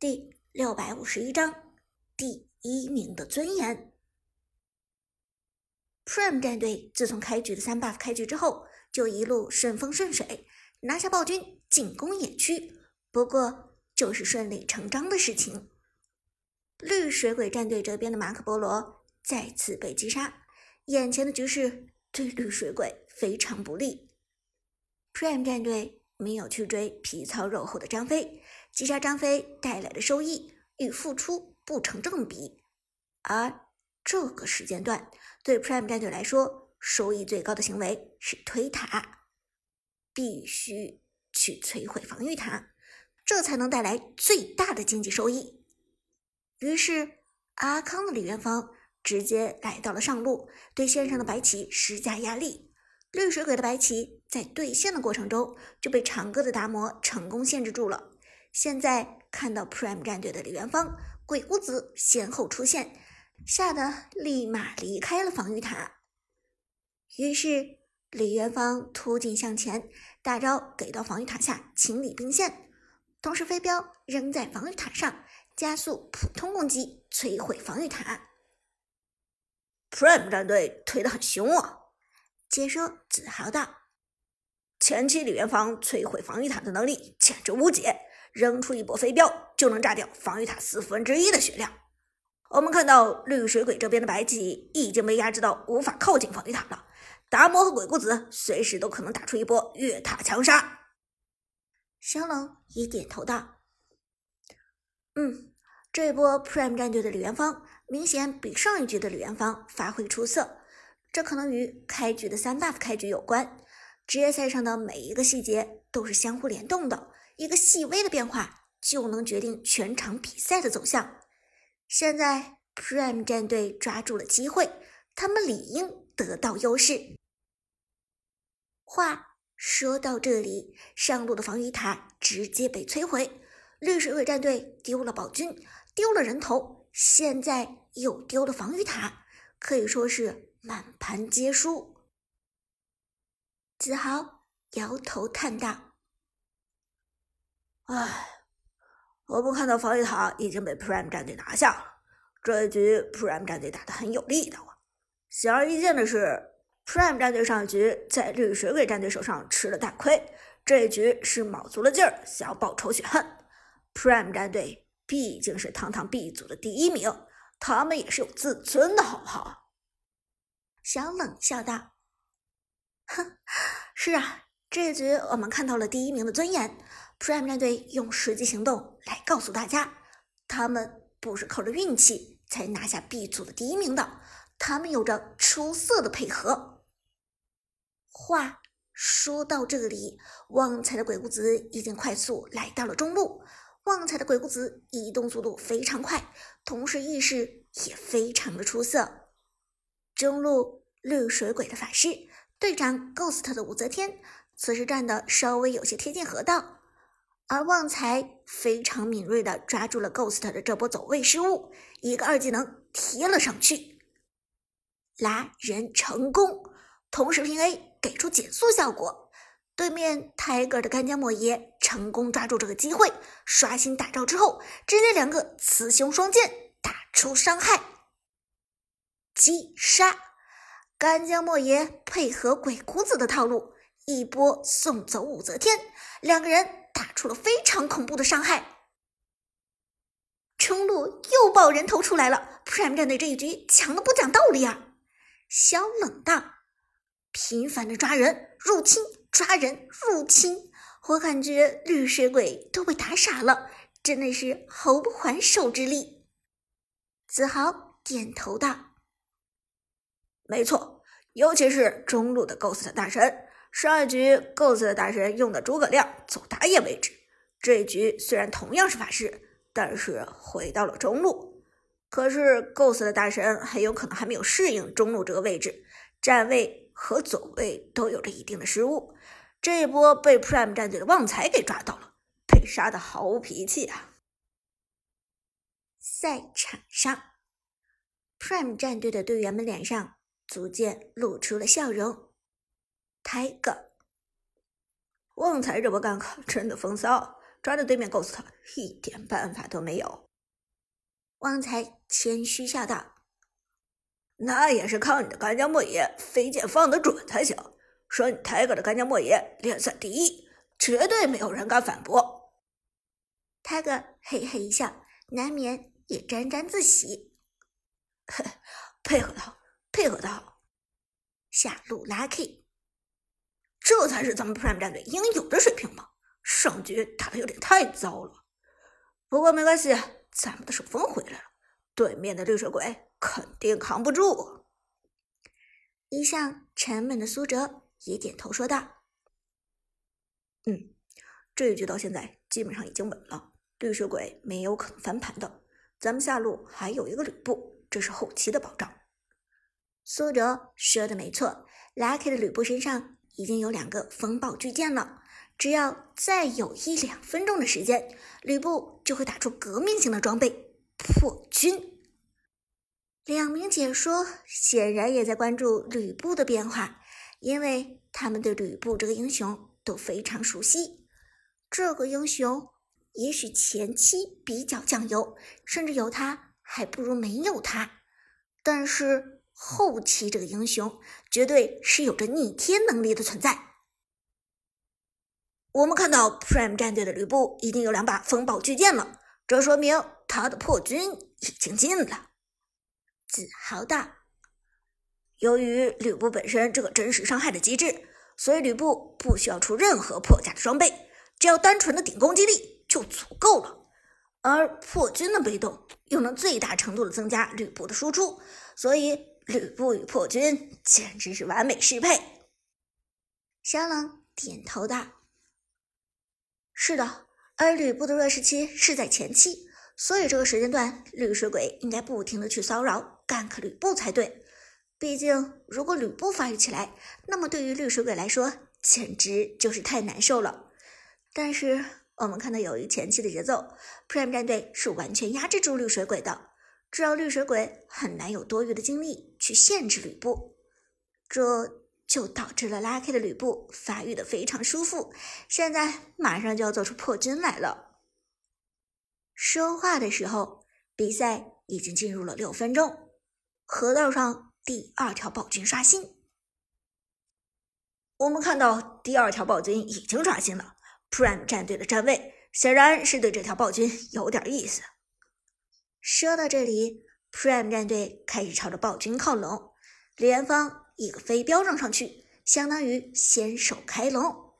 第六百五十一章第一名的尊严。Prime 战队自从开局的三 buff 开局之后，就一路顺风顺水，拿下暴君，进攻野区。不过，就是顺理成章的事情。绿水鬼战队这边的马可波罗再次被击杀，眼前的局势对绿水鬼非常不利。Prime 战队没有去追皮糙肉厚的张飞。击杀张飞带来的收益与付出不成正比，而这个时间段对 Prime 战队来说，收益最高的行为是推塔，必须去摧毁防御塔，这才能带来最大的经济收益。于是，阿康的李元芳直接来到了上路，对线上的白起施加压力。绿水鬼的白起在对线的过程中就被长歌的达摩成功限制住了。现在看到 Prime 战队的李元芳、鬼谷子先后出现，吓得立马离开了防御塔。于是李元芳突进向前，大招给到防御塔下清理兵线，同时飞镖扔在防御塔上，加速普通攻击，摧毁防御塔。Prime 战队推得很凶啊！解说自豪道：“前期李元芳摧毁防御塔的能力简直无解。”扔出一波飞镖就能炸掉防御塔四分之一的血量。我们看到绿水鬼这边的白起已经被压制到无法靠近防御塔了，达摩和鬼谷子随时都可能打出一波越塔强杀。小冷也点头道：“嗯，这波 Prime 战队的李元芳明显比上一局的李元芳发挥出色，这可能与开局的三 buff 开局有关。职业赛上的每一个细节都是相互联动的。”一个细微的变化就能决定全场比赛的走向。现在 Prime 战队抓住了机会，他们理应得到优势。话说到这里，上路的防御塔直接被摧毁，绿水鬼战队丢了宝军，丢了人头，现在又丢了防御塔，可以说是满盘皆输。子豪摇头叹道。唉，我们看到防御塔已经被 Prime 战队拿下了。这一局 Prime 战队打得很有力道啊！显而易见的是，Prime 战队上一局在绿水鬼战队手上吃了大亏，这一局是卯足了劲儿想要报仇雪恨。Prime 战队毕竟是堂堂 B 组的第一名，他们也是有自尊的，好不好？小冷笑道：“哼，是啊，这一局我们看到了第一名的尊严。” Prime 战队用实际行动来告诉大家，他们不是靠着运气才拿下 B 组的第一名的，他们有着出色的配合。话说到这里，旺财的鬼谷子已经快速来到了中路。旺财的鬼谷子移动速度非常快，同时意识也非常的出色。中路绿水鬼的法师队长 Ghost 的武则天，此时站的稍微有些贴近河道。而旺财非常敏锐的抓住了 Ghost 的这波走位失误，一个二技能贴了上去，拉人成功，同时平 A 给出减速效果。对面 Tiger 的干将莫邪成功抓住这个机会，刷新大招之后，直接两个雌雄双剑打出伤害，击杀干将莫邪配合鬼谷子的套路，一波送走武则天，两个人。打出了非常恐怖的伤害，中路又爆人头出来了。Prime 战队这一局强的不讲道理啊！小冷道，频繁的抓人入侵，抓人入侵，我感觉绿水鬼都被打傻了，真的是毫不还手之力。子豪点头道：“没错，尤其是中路的 Ghost 大神。”上一局 Ghost 的大神用的诸葛亮走打野位置，这一局虽然同样是法师，但是回到了中路。可是 Ghost 的大神很有可能还没有适应中路这个位置，站位和走位都有着一定的失误。这一波被 Prime 战队的旺财给抓到了，被杀的毫无脾气啊！赛场上，Prime 战队的队员们脸上逐渐露出了笑容。抬杠！旺财这波干靠真的风骚，抓着对面 Ghost 一点办法都没有。旺财谦虚笑道：“那也是靠你的干将莫邪飞剑放得准才行。说你 Tiger 的干将莫邪联赛第一，绝对没有人敢反驳。”泰哥嘿嘿一笑，难免也沾沾自喜：“ 配合的好，配合的好。”下路 Lucky，这才是咱们 Prime 战队应有的水平嘛！上局打的有点太糟了，不过没关系。咱们的手风回来了，对面的绿水鬼肯定扛不住。一向沉闷的苏哲也点头说道：“嗯，这一局到现在基本上已经稳了，绿水鬼没有可能翻盘的。咱们下路还有一个吕布，这是后期的保障。”苏哲说的没错，Lucky 的吕布身上已经有两个风暴巨剑了。只要再有一两分钟的时间，吕布就会打出革命性的装备破军。两名解说显然也在关注吕布的变化，因为他们对吕布这个英雄都非常熟悉。这个英雄也许前期比较酱油，甚至有他还不如没有他，但是后期这个英雄绝对是有着逆天能力的存在。我们看到 Prime 战队的吕布已经有两把风暴巨剑了，这说明他的破军已经进了。自豪道：“由于吕布本身这个真实伤害的机制，所以吕布不需要出任何破甲的装备，只要单纯的顶攻击力就足够了。而破军的被动又能最大程度的增加吕布的输出，所以吕布与破军简直是完美适配。”小冷点头道。是的，而吕布的弱势期是在前期，所以这个时间段绿水鬼应该不停的去骚扰、干克吕布才对。毕竟，如果吕布发育起来，那么对于绿水鬼来说简直就是太难受了。但是，我们看到由于前期的节奏，Prime 战队是完全压制住绿水鬼的，这让绿水鬼很难有多余的精力去限制吕布。这。就导致了 Lucky 的吕布发育的非常舒服，现在马上就要做出破军来了。说话的时候，比赛已经进入了六分钟，河道上第二条暴君刷新。我们看到第二条暴君已经刷新了，Prime 战队的站位显然是对这条暴君有点意思。说到这里，Prime 战队开始朝着暴君靠拢，连方。一个飞镖扔上去，相当于先手开龙。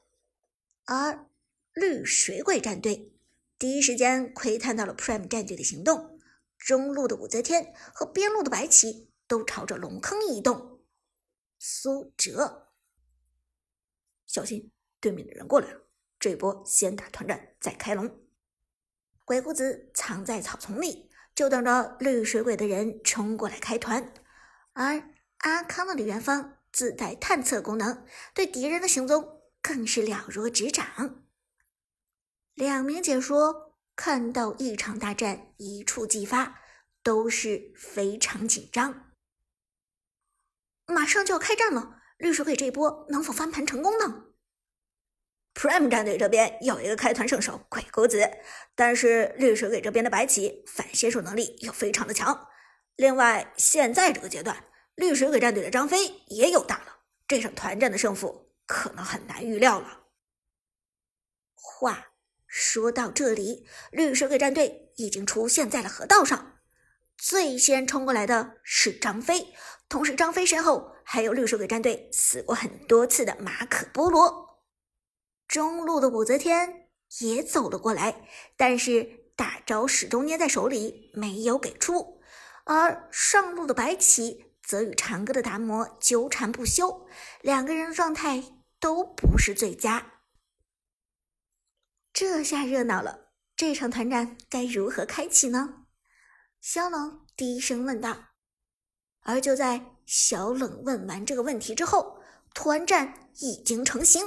而绿水鬼战队第一时间窥探到了 Prime 战队的行动，中路的武则天和边路的白起都朝着龙坑移动。苏哲，小心对面的人过来了，这波先打团战再开龙。鬼谷子藏在草丛里，就等着绿水鬼的人冲过来开团，而。阿康的李元芳自带探测功能，对敌人的行踪更是了如指掌。两名解说看到一场大战一触即发，都是非常紧张。马上就要开战了，绿水鬼这波能否翻盘成功呢？Prime 战队这边有一个开团圣手鬼谷子，但是绿水鬼这边的白起反先手能力又非常的强。另外，现在这个阶段。绿水鬼战队的张飞也有大了，这场团战的胜负可能很难预料了。话说到这里，绿水鬼战队已经出现在了河道上，最先冲过来的是张飞，同时张飞身后还有绿水鬼战队死过很多次的马可波罗。中路的武则天也走了过来，但是大招始终捏在手里没有给出，而上路的白起。则与长歌的达摩纠缠不休，两个人的状态都不是最佳。这下热闹了，这场团战该如何开启呢？小冷低声问道。而就在小冷问完这个问题之后，团战已经成型。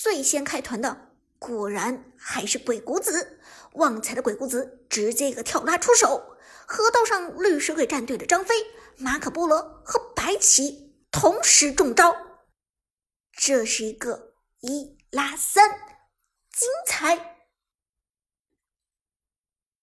最先开团的果然还是鬼谷子，旺财的鬼谷子直接一个跳拉出手，河道上绿水鬼战队的张飞。马可波罗和白起同时中招，这是一个一拉三，精彩。